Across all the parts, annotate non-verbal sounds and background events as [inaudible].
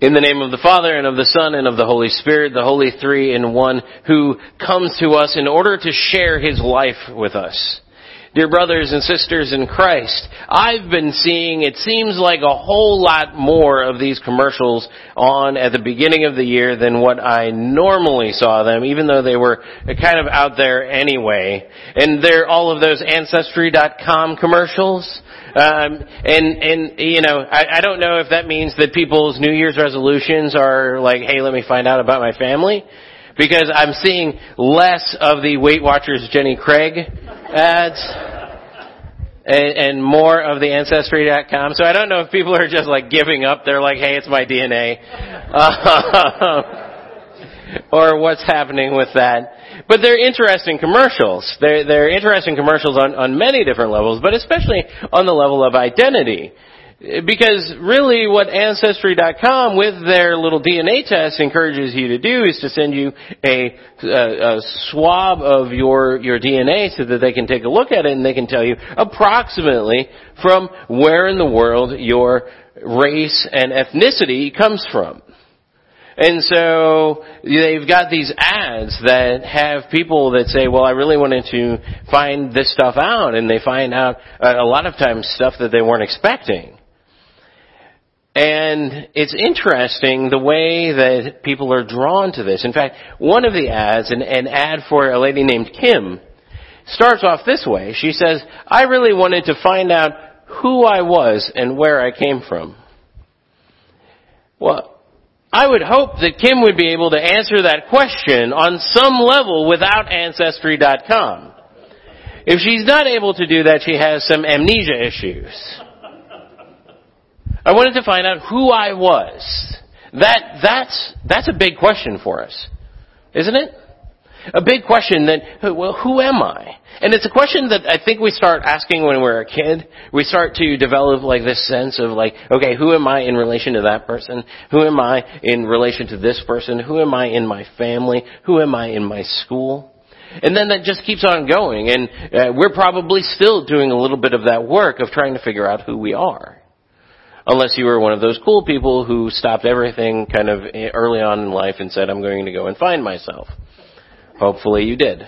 In the name of the Father and of the Son and of the Holy Spirit, the Holy Three in One, who comes to us in order to share His life with us. Dear brothers and sisters in Christ, I've been seeing, it seems like a whole lot more of these commercials on at the beginning of the year than what I normally saw them, even though they were kind of out there anyway. And they're all of those Ancestry.com commercials. Um, and, and, you know, I, I don't know if that means that people's New Year's resolutions are like, hey, let me find out about my family because I'm seeing less of the Weight Watchers Jenny Craig ads and, and more of the Ancestry.com. So I don't know if people are just like giving up. They're like, hey, it's my DNA. Um, [laughs] or what's happening with that. But they're interesting commercials. They're, they're interesting commercials on, on many different levels, but especially on the level of identity. Because really what Ancestry.com with their little DNA test encourages you to do is to send you a, a, a, swab of your, your DNA so that they can take a look at it and they can tell you approximately from where in the world your race and ethnicity comes from. And so they've got these ads that have people that say, well, I really wanted to find this stuff out and they find out uh, a lot of times stuff that they weren't expecting. And it's interesting the way that people are drawn to this. In fact, one of the ads, an, an ad for a lady named Kim, starts off this way. She says, I really wanted to find out who I was and where I came from. Well, I would hope that Kim would be able to answer that question on some level without Ancestry.com. If she's not able to do that, she has some amnesia issues. I wanted to find out who I was. That, that's, that's a big question for us. Isn't it? A big question that, well, who am I? And it's a question that I think we start asking when we're a kid. We start to develop like this sense of like, okay, who am I in relation to that person? Who am I in relation to this person? Who am I in my family? Who am I in my school? And then that just keeps on going and uh, we're probably still doing a little bit of that work of trying to figure out who we are. Unless you were one of those cool people who stopped everything kind of early on in life and said, I'm going to go and find myself. Hopefully you did.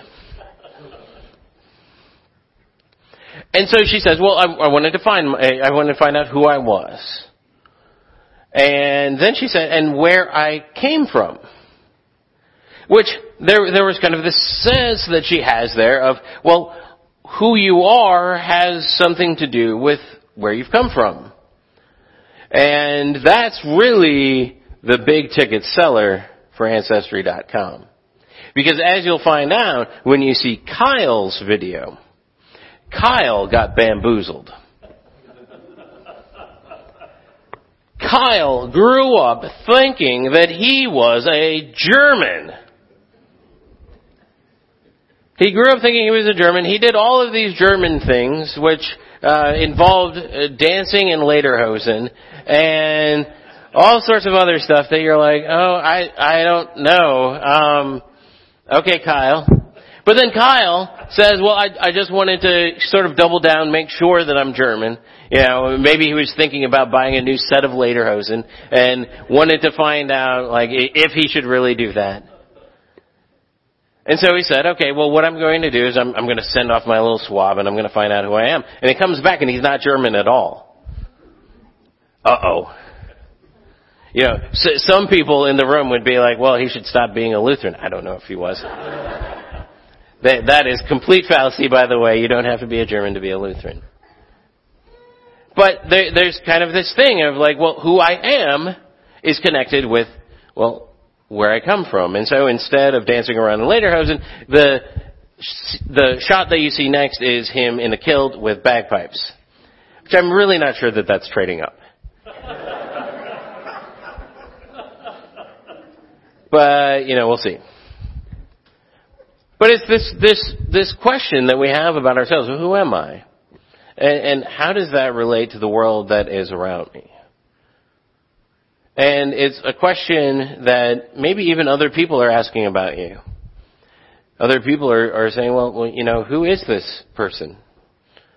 And so she says, well, I, I wanted to find, I wanted to find out who I was. And then she said, and where I came from. Which, there, there was kind of this sense that she has there of, well, who you are has something to do with where you've come from. And that's really the big ticket seller for Ancestry.com. Because as you'll find out when you see Kyle's video, Kyle got bamboozled. Kyle grew up thinking that he was a German. He grew up thinking he was a German. He did all of these German things, which uh, involved uh, dancing in lederhosen and all sorts of other stuff that you're like, oh, I I don't know. Um, okay, Kyle. But then Kyle says, well, I, I just wanted to sort of double down, make sure that I'm German. You know, maybe he was thinking about buying a new set of lederhosen and wanted to find out, like, if he should really do that. And so he said, okay, well what I'm going to do is I'm, I'm going to send off my little swab and I'm going to find out who I am. And he comes back and he's not German at all. Uh-oh. You know, so some people in the room would be like, well, he should stop being a Lutheran. I don't know if he was. [laughs] that, that is complete fallacy, by the way. You don't have to be a German to be a Lutheran. But there, there's kind of this thing of like, well, who I am is connected with, well, where I come from. And so instead of dancing around in lederhosen, the, the shot that you see next is him in a kilt with bagpipes. Which I'm really not sure that that's trading up. but, you know, we'll see. But it's this, this, this question that we have about ourselves. Who am I? And, and how does that relate to the world that is around me? And it's a question that maybe even other people are asking about you. Other people are, are saying, well, well, you know, who is this person?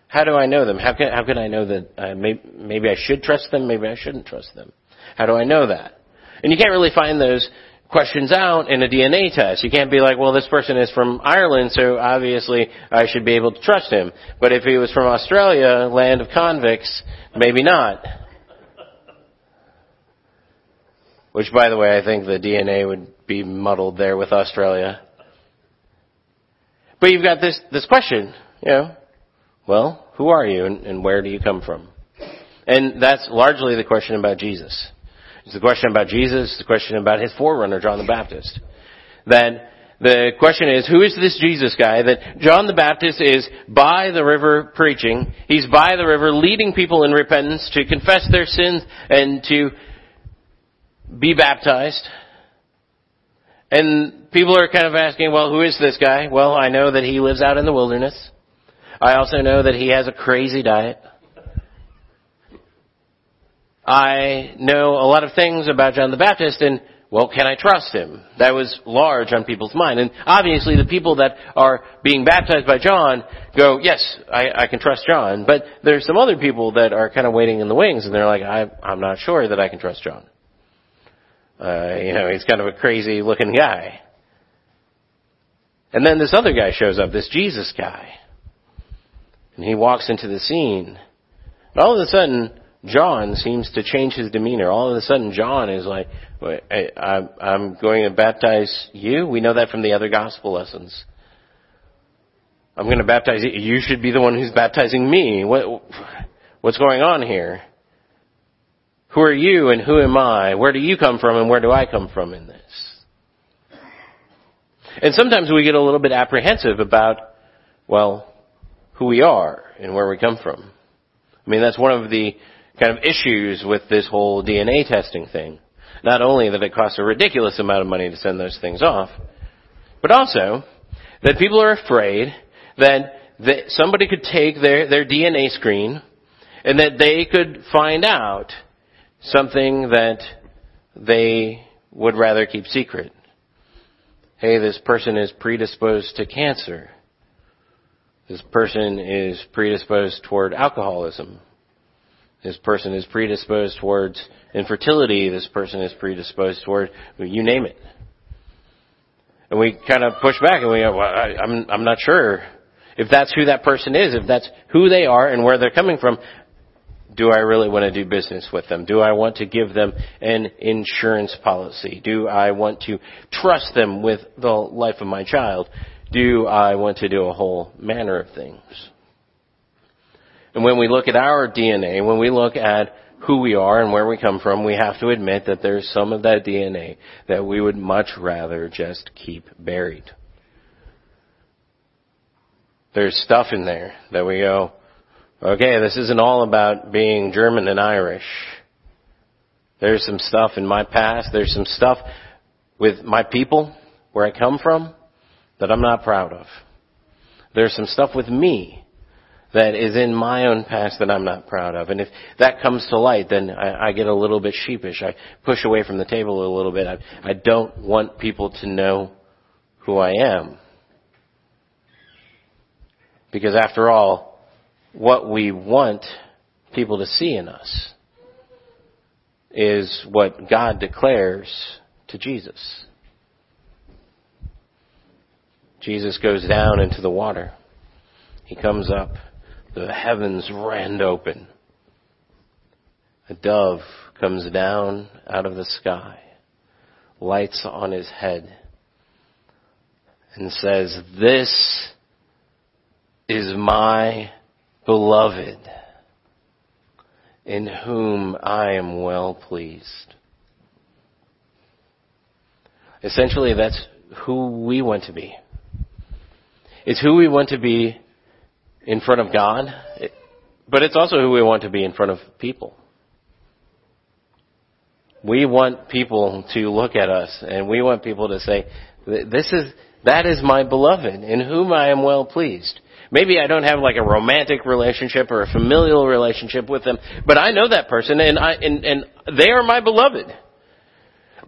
How do I know them? How can, how can I know that uh, maybe, maybe I should trust them, maybe I shouldn't trust them? How do I know that? And you can't really find those questions out in a DNA test. You can't be like, well, this person is from Ireland, so obviously I should be able to trust him. But if he was from Australia, land of convicts, maybe not. Which, by the way, I think the DNA would be muddled there with Australia. But you've got this, this question, you know, well, who are you and, and where do you come from? And that's largely the question about Jesus. It's the question about Jesus, it's the question about his forerunner, John the Baptist. That the question is, who is this Jesus guy that John the Baptist is by the river preaching? He's by the river leading people in repentance to confess their sins and to be baptized. And people are kind of asking, well, who is this guy? Well, I know that he lives out in the wilderness. I also know that he has a crazy diet. I know a lot of things about John the Baptist and, well, can I trust him? That was large on people's mind. And obviously the people that are being baptized by John go, yes, I, I can trust John. But there's some other people that are kind of waiting in the wings and they're like, I, I'm not sure that I can trust John. Uh, you know, he's kind of a crazy looking guy. And then this other guy shows up, this Jesus guy. And he walks into the scene. And all of a sudden, John seems to change his demeanor. All of a sudden, John is like, I, I'm going to baptize you. We know that from the other gospel lessons. I'm going to baptize you. You should be the one who's baptizing me. What, what's going on here? Who are you and who am I? Where do you come from and where do I come from in this? And sometimes we get a little bit apprehensive about, well, who we are and where we come from. I mean, that's one of the kind of issues with this whole DNA testing thing. Not only that it costs a ridiculous amount of money to send those things off, but also that people are afraid that, somebody could take their, their DNA screen and that they could find out something that they would rather keep secret. Hey, this person is predisposed to cancer. This person is predisposed toward alcoholism. This person is predisposed towards infertility. This person is predisposed toward, you name it. And we kind of push back and we go, well, I, I'm, I'm not sure if that's who that person is, if that's who they are and where they're coming from. Do I really want to do business with them? Do I want to give them an insurance policy? Do I want to trust them with the life of my child? Do I want to do a whole manner of things? And when we look at our DNA, when we look at who we are and where we come from, we have to admit that there's some of that DNA that we would much rather just keep buried. There's stuff in there that we go, Okay, this isn't all about being German and Irish. There's some stuff in my past, there's some stuff with my people, where I come from, that I'm not proud of. There's some stuff with me that is in my own past that I'm not proud of. And if that comes to light, then I, I get a little bit sheepish. I push away from the table a little bit. I, I don't want people to know who I am. Because after all, what we want people to see in us is what God declares to Jesus. Jesus goes down into the water. He comes up. The heavens rend open. A dove comes down out of the sky, lights on his head, and says, This is my beloved, in whom I am well pleased. Essentially, that's who we want to be. It's who we want to be in front of God, but it's also who we want to be in front of people. We want people to look at us and we want people to say, this is, that is my beloved in whom I am well pleased. Maybe I don't have like a romantic relationship or a familial relationship with them, but I know that person and I, and, and they are my beloved.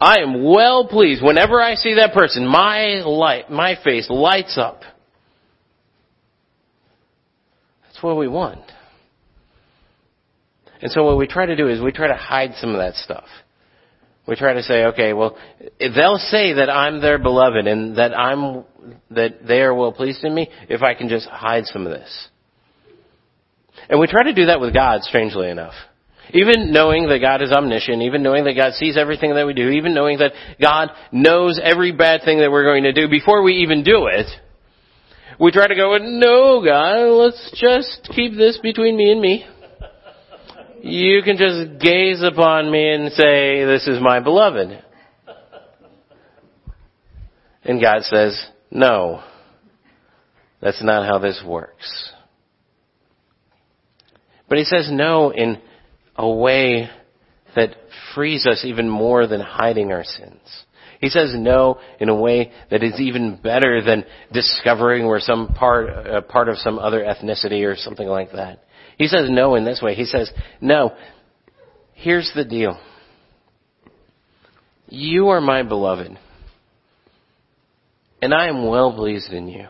I am well pleased. Whenever I see that person, my light, my face lights up. That's what we want. And so what we try to do is we try to hide some of that stuff. We try to say, okay, well, they'll say that I'm their beloved and that I'm, that they are well pleased in me if I can just hide some of this. And we try to do that with God, strangely enough. Even knowing that God is omniscient, even knowing that God sees everything that we do, even knowing that God knows every bad thing that we're going to do before we even do it, we try to go, no God, let's just keep this between me and me. You can just gaze upon me and say, this is my beloved. And God says, no, that's not how this works. But he says no in a way that frees us even more than hiding our sins. He says no in a way that is even better than discovering we're some part, a part of some other ethnicity or something like that. He says no in this way. He says, no, here's the deal. You are my beloved, and I am well pleased in you.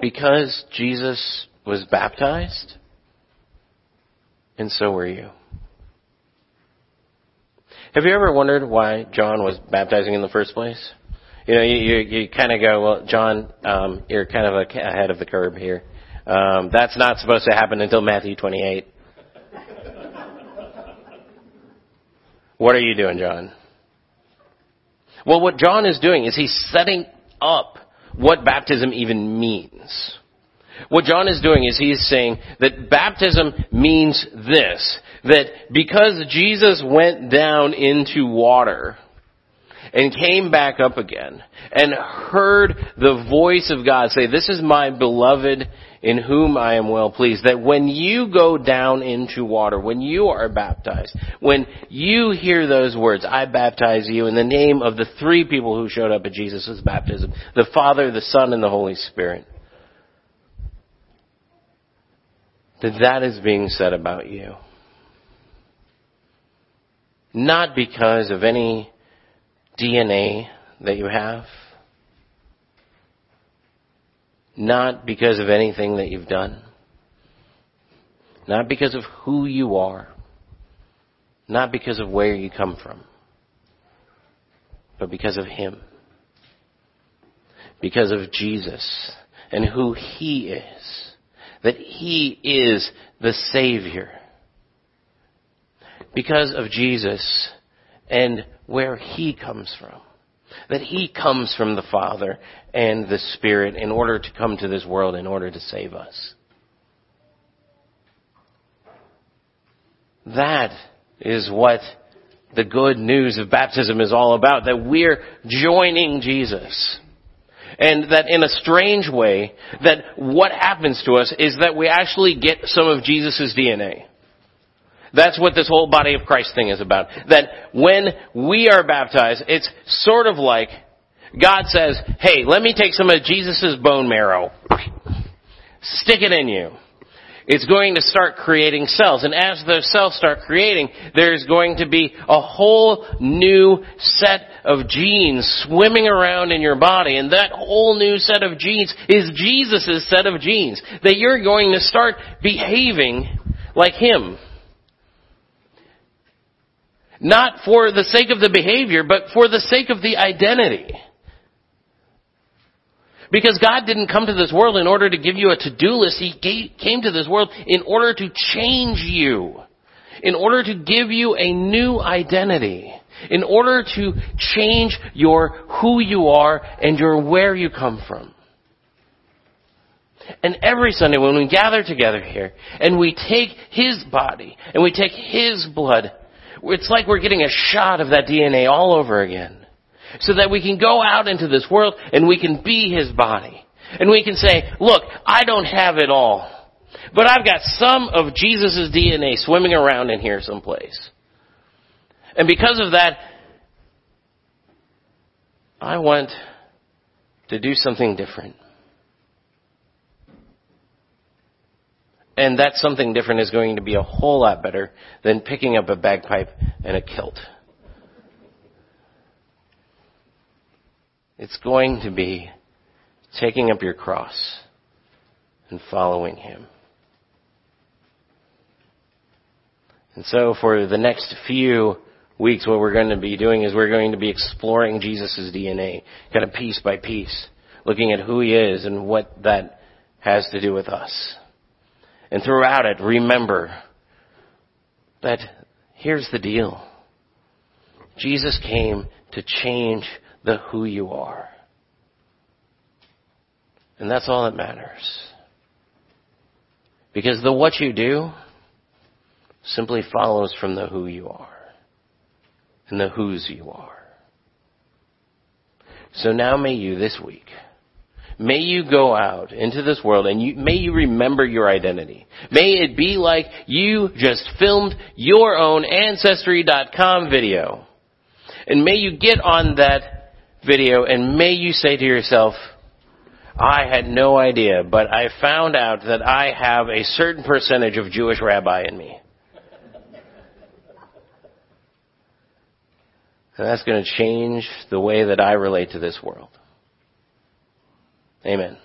Because Jesus was baptized, and so were you. Have you ever wondered why John was baptizing in the first place? You know, you, you, you kind of go, well, John, um, you're kind of ahead of the curve here. Um, that's not supposed to happen until Matthew 28. what are you doing, John? Well, what John is doing is he's setting up what baptism even means. What John is doing is he's saying that baptism means this, that because Jesus went down into water, and came back up again and heard the voice of God say, this is my beloved in whom I am well pleased. That when you go down into water, when you are baptized, when you hear those words, I baptize you in the name of the three people who showed up at Jesus' baptism, the Father, the Son, and the Holy Spirit. that that is being said about you. Not because of any DNA that you have. Not because of anything that you've done. Not because of who you are. Not because of where you come from. But because of Him. Because of Jesus and who He is that He is the Savior. Because of Jesus and where He comes from. That He comes from the Father and the Spirit in order to come to this world in order to save us. That is what the good news of baptism is all about. That we're joining Jesus. And that in a strange way, that what happens to us is that we actually get some of Jesus' DNA. That's what this whole body of Christ thing is about. That when we are baptized, it's sort of like God says, hey, let me take some of Jesus' bone marrow, stick it in you it's going to start creating cells. And as those cells start creating, there's going to be a whole new set of genes swimming around in your body. And that whole new set of genes is Jesus' set of genes. That you're going to start behaving like Him. Not for the sake of the behavior, but for the sake of the identity. Because God didn't come to this world in order to give you a to-do list. He came to this world in order to change you. In order to give you a new identity. In order to change your who you are and your where you come from. And every Sunday when we gather together here and we take His body and we take His blood, it's like we're getting a shot of that DNA all over again so that we can go out into this world and we can be His body. And we can say, look, I don't have it all, but I've got some of Jesus' DNA swimming around in here someplace. And because of that, I want to do something different. And that something different is going to be a whole lot better than picking up a bagpipe and a kilt. It's going to be taking up your cross and following Him. And so for the next few weeks, what we're going to be doing is we're going to be exploring Jesus' DNA, kind of piece by piece, looking at who he is and what that has to do with us. And throughout it, remember that here's the deal. Jesus came to change the who you are. And that's all that matters. Because the what you do simply follows from the who you are and the whose you are. So now may you this week, may you go out into this world and you, may you remember your identity. May it be like you just filmed your own Ancestry.com video. And may you get on that video and may you say to yourself, I had no idea, but I found out that I have a certain percentage of Jewish rabbi in me. And that's going to change the way that I relate to this world. Amen.